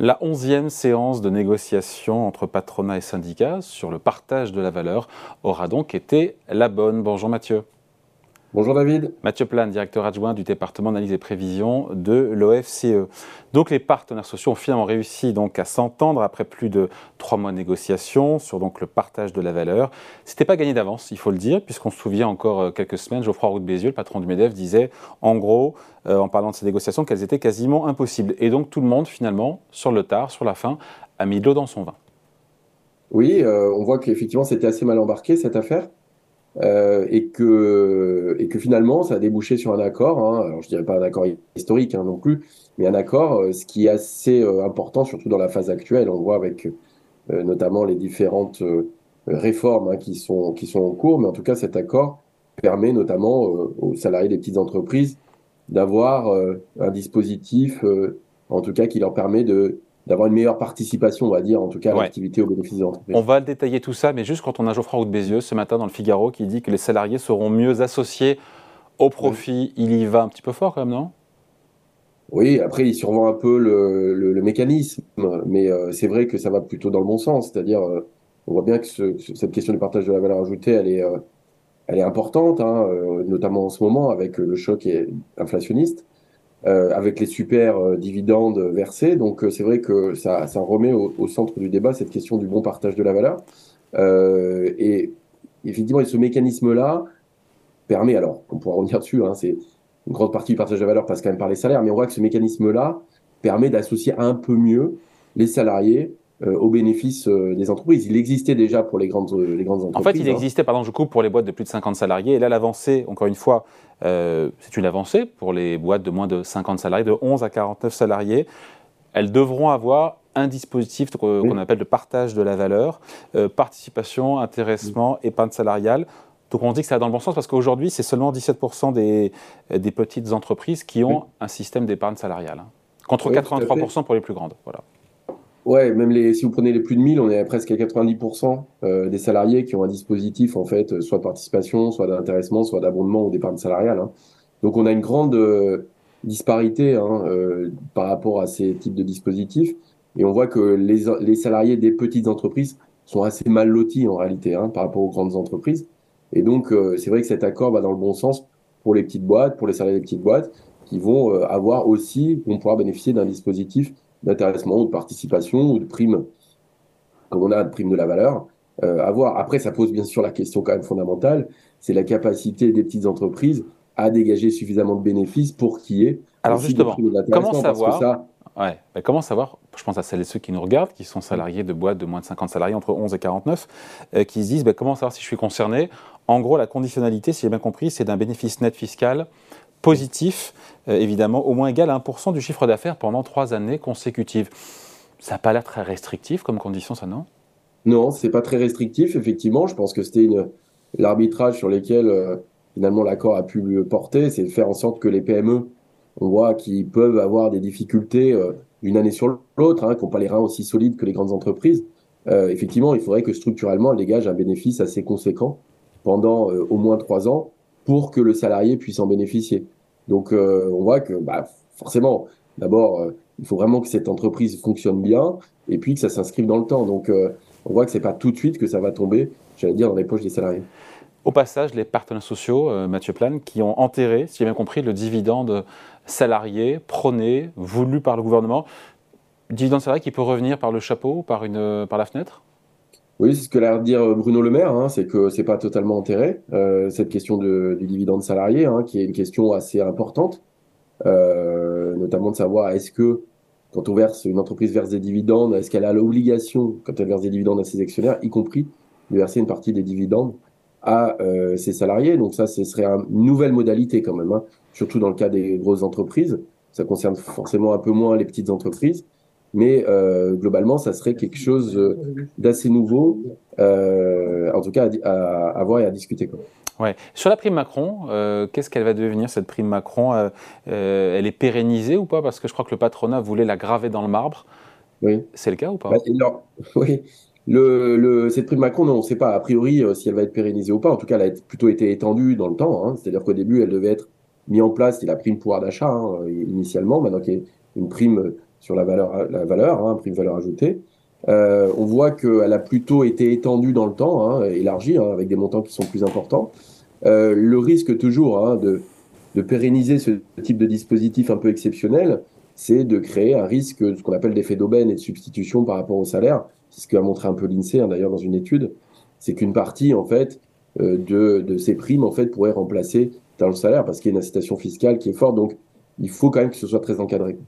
La onzième séance de négociation entre patronat et syndicats sur le partage de la valeur aura donc été la bonne. Bonjour Mathieu. Bonjour David. Mathieu Plane, directeur adjoint du département d'analyse et prévision de l'OFCE. Donc les partenaires sociaux ont finalement réussi donc à s'entendre après plus de trois mois de négociations sur donc le partage de la valeur. C'était pas gagné d'avance, il faut le dire, puisqu'on se souvient encore euh, quelques semaines, Geoffroy Roux de Bézieux, le patron du Medef, disait en gros, euh, en parlant de ces négociations, qu'elles étaient quasiment impossibles. Et donc tout le monde finalement, sur le tard, sur la fin, a mis de l'eau dans son vin. Oui, euh, on voit qu'effectivement c'était assez mal embarqué cette affaire. Euh, et, que, et que finalement, ça a débouché sur un accord. Hein. Alors, je dirais pas un accord historique hein, non plus, mais un accord, euh, ce qui est assez euh, important, surtout dans la phase actuelle. On voit avec notamment les différentes réformes hein, qui, sont, qui sont en cours, mais en tout cas, cet accord permet notamment aux salariés des petites entreprises d'avoir un dispositif, en tout cas, qui leur permet de d'avoir une meilleure participation, on va dire, en tout cas, à l'activité au bénéfice des entreprises. On va détailler tout ça, mais juste quand on a Geoffroy de Bézieux ce matin dans le Figaro qui dit que les salariés seront mieux associés au profit, il y va un petit peu fort quand même, non? Oui, après, il survend un peu le, mécanisme, mais euh, c'est vrai que ça va plutôt dans le bon sens. C'est-à-dire, euh, on voit bien que cette question du partage de la valeur ajoutée, elle est, euh, elle est importante, hein, notamment en ce moment avec le choc inflationniste. Euh, avec les super euh, dividendes versés. Donc euh, c'est vrai que ça, ça remet au, centre du débat cette question du bon partage de la valeur. et effectivement, ce mécanisme-là permet, alors on pourra revenir dessus, hein, c'est une grande partie du partage de la valeur passe quand même par les salaires, mais on voit que ce mécanisme-là permet d'associer un peu mieux les salariés euh, au bénéfice euh, des entreprises. Il existait déjà pour les grandes, les grandes entreprises. En fait, il hein. existait, pardon, je coupe, pour les boîtes de plus de 50 salariés. Et là, l'avancée, encore une fois, euh, c'est une avancée pour les boîtes de moins de 50 salariés, de 11 à 49 salariés. Elles devront avoir un dispositif qu'on appelle le partage de la valeur, participation, intéressement, épargne salariale. Donc on dit que ça va dans le bon sens parce qu'aujourd'hui, c'est seulement 17% des, des, petites entreprises qui ont un système d'épargne salariale, hein. contre 83% pour les plus grandes. Voilà. Ouais, même les, si vous prenez les plus de 1000, on est à presque à 90% euh, des salariés qui ont un dispositif, en fait, euh, soit de participation, soit d'intéressement, soit d'abondement ou d'épargne salariale. Hein. Donc, on a une grande euh, disparité hein, par rapport à ces types de dispositifs. Et on voit que les, les salariés des petites entreprises sont assez mal lotis en réalité hein, par rapport aux grandes entreprises. Et donc, c'est vrai que cet accord va dans le bon sens pour les petites boîtes, pour les salariés des petites boîtes, qui vont avoir aussi, vont pouvoir bénéficier d'un dispositif d'intéressement ou de participation ou de prime, comme on a de prime de la valeur, euh, à voir. Après, ça pose bien sûr la question quand même fondamentale, c'est la capacité des petites entreprises à dégager suffisamment de bénéfices pour qu'il y ait alors justement, comment savoir ouais, comment savoir, je pense à celles et ceux qui nous regardent, qui sont salariés de boîtes de moins de 50 salariés, entre 11 et 49, euh, qui se disent bah, comment savoir si je suis concerné? En gros, la conditionnalité, si j'ai bien compris, c'est d'un bénéfice net fiscal positif, euh, évidemment, au moins égal à 1% du chiffre d'affaires pendant trois années consécutives. Ça n'a pas l'air très restrictif comme condition, ça, non? Non, c'est pas très restrictif, effectivement. Je pense que c'était l'arbitrage sur lequel euh, finalement l'accord a pu porter, c'est de faire en sorte que les PME, on voit qu'ils peuvent avoir des difficultés euh, d'une année sur l'autre, hein, qui n'ont pas les reins aussi solides que les grandes entreprises. effectivement, il faudrait que structurellement, elles dégagent un bénéfice assez conséquent pendant au moins trois ans pour que le salarié puisse en bénéficier. Donc, euh, on voit que bah, forcément, d'abord, euh, il faut vraiment que cette entreprise fonctionne bien et puis que ça s'inscrive dans le temps. Donc, euh, on voit que c'est pas tout de suite que ça va tomber, j'allais dire, dans les poches des salariés. Au passage, les partenaires sociaux, Mathieu Plane, qui ont enterré, si j'ai bien compris, le dividende salarié prôné, voulu par le gouvernement, dividende salarié qui peut revenir par le chapeau ou par, une, par la fenêtre? Oui, c'est ce que l'a dire Bruno Le Maire, hein, c'est que c'est pas totalement enterré euh, cette question de, du dividende salarié, hein, qui est une question assez importante, euh, notamment de savoir est-ce que quand on verse une entreprise verse des dividendes, est-ce qu'elle a l'obligation quand elle verse des dividendes à ses actionnaires, y compris de verser une partie des dividendes à euh, ses salariés. Donc ça, ce serait une nouvelle modalité quand même, hein, surtout dans le cas des grosses entreprises. Ça concerne forcément un peu moins les petites entreprises mais euh, globalement, ça serait quelque chose euh, d'assez nouveau, euh, en tout cas à, à, voir et à discuter. Quoi. Ouais. Sur la prime Macron, qu'est-ce qu'elle va devenir cette prime Macron Elle est pérennisée ou pas? Parce que je crois que le patronat voulait la graver dans le marbre. Oui. C'est le cas ou pas? Bah, Oui. Le, le, cette prime Macron, non, on ne sait pas a priori si elle va être pérennisée ou pas. En tout cas, elle a plutôt été étendue dans le temps. Hein. C'est-à-dire qu'au début, elle devait être mise en place, c'est la prime pouvoir d'achat hein, initialement. Maintenant qu'il y a une prime sur la valeur, la valeur, hein, prix de valeur ajoutée. Euh, on voit qu'elle a plutôt été étendue dans le temps, hein, élargie, hein, avec des montants qui sont plus importants. Euh, le risque toujours de, pérenniser ce type de dispositif un peu exceptionnel, c'est de créer un risque, ce qu'on appelle d'effet d'aubaine et de substitution par rapport au salaire. C'est ce qu'a montré un peu l'INSEE d'ailleurs dans une étude. C'est qu'une partie en fait euh, de, de, ces primes en fait pourrait remplacer dans le salaire parce qu'il y a une incitation fiscale qui est forte. Donc il faut quand même que ce soit très encadré.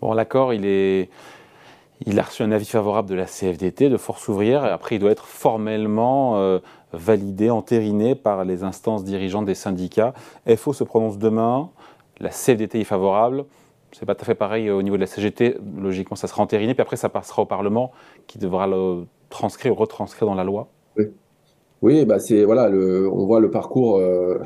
Bon, l'accord, il est a reçu un avis favorable de la CFDT, de Force ouvrière, et après il doit être formellement euh, validé, entériné par les instances dirigeantes des syndicats. FO se prononce demain, la CFDT est favorable. C'est pas tout à fait pareil au niveau de la CGT. Logiquement, ça sera entériné, puis après, ça passera au Parlement qui devra le transcrire ou retranscrire dans la loi. Oui, bah c'est voilà, on voit le parcours euh,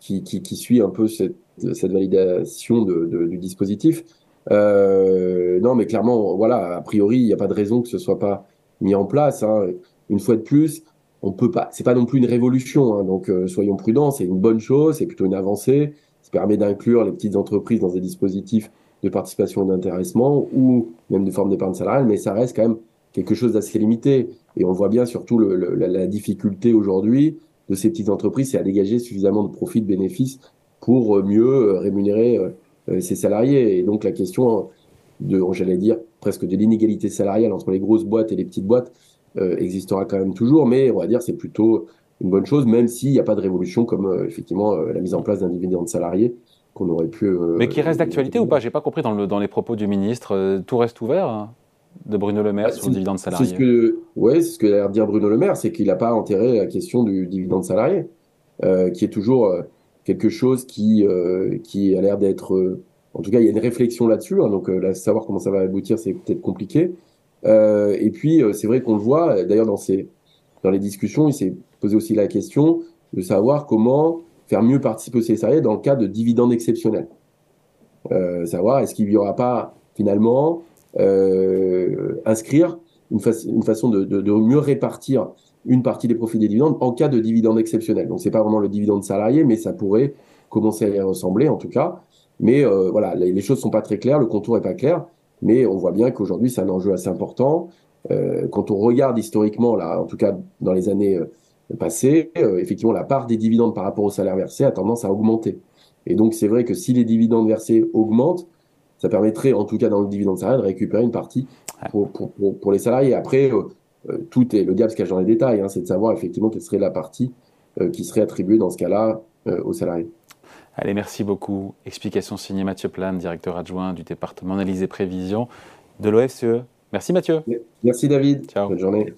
qui, suit un peu cette, validation du dispositif. Euh, non, mais clairement, voilà, a priori, il n'y a pas de raison que ce soit pas mis en place. Hein. Une fois de plus, on peut pas. C'est pas non plus une révolution, hein, donc euh, soyons prudents. C'est une bonne chose, c'est plutôt une avancée. Ça permet d'inclure les petites entreprises dans des dispositifs de participation et d'intéressement ou même de forme d'épargne salariale, mais ça reste quand même quelque chose d'assez limité. Et on voit bien surtout la, la, difficulté aujourd'hui de ces petites entreprises, c'est à dégager suffisamment de profits, de bénéfices pour euh, mieux rémunérer euh, ses salariés. Et donc la question de, j'allais dire, presque de l'inégalité salariale entre les grosses boîtes et les petites boîtes euh, existera quand même toujours, mais on va dire c'est plutôt une bonne chose, même s'il n'y a pas de révolution comme euh, effectivement la mise en place d'un dividende salarié qu'on aurait pu. mais qui reste d'actualité ou pas? J'ai pas compris dans, le, dans les propos du ministre. tout reste ouvert hein, de Bruno Le Maire ah, sur le dividende salarié. C'est ce que, ouais, c'est ce que a l'air de dire Bruno Le Maire, c'est qu'il n'a pas enterré la question du dividende salarié, qui est toujours quelque chose qui, euh, qui a l'air d'être... Euh, en tout cas, il y a une réflexion là-dessus, hein, donc euh, savoir comment ça va aboutir, c'est peut-être compliqué. et puis, c'est vrai qu'on le voit, d'ailleurs, dans, ces, dans les discussions, il s'est posé aussi la question de savoir comment faire mieux participer aux salariés dans le cas de dividendes exceptionnels. savoir est-ce qu'il n'y aura pas finalement inscrire une, une façon de, de, mieux répartir une partie des profits des dividendes en cas de dividendes exceptionnels. Donc c'est pas vraiment le dividende salarié, mais ça pourrait commencer à y ressembler en tout cas. Mais euh, voilà, les, choses sont pas très claires, le contour est pas clair, mais on voit bien qu'aujourd'hui c'est un enjeu assez important. Euh, quand on regarde historiquement, là, en tout cas dans les années euh, passées, effectivement la part des dividendes par rapport au salaire versé a tendance à augmenter. Et donc c'est vrai que si les dividendes versés augmentent, ça permettrait, en tout cas dans le dividende salarial, de récupérer une partie pour, pour, pour, les salariés. Après, tout est le diable se cache dans les détails. Hein, c'est de savoir effectivement quelle serait la partie euh, qui serait attribuée dans ce cas-là euh, aux salariés. Allez, merci beaucoup. Explication signée Mathieu Plane, directeur adjoint du département analyse et prévision de l'OFCE. Merci Mathieu. Merci David. Ciao. Bonne journée.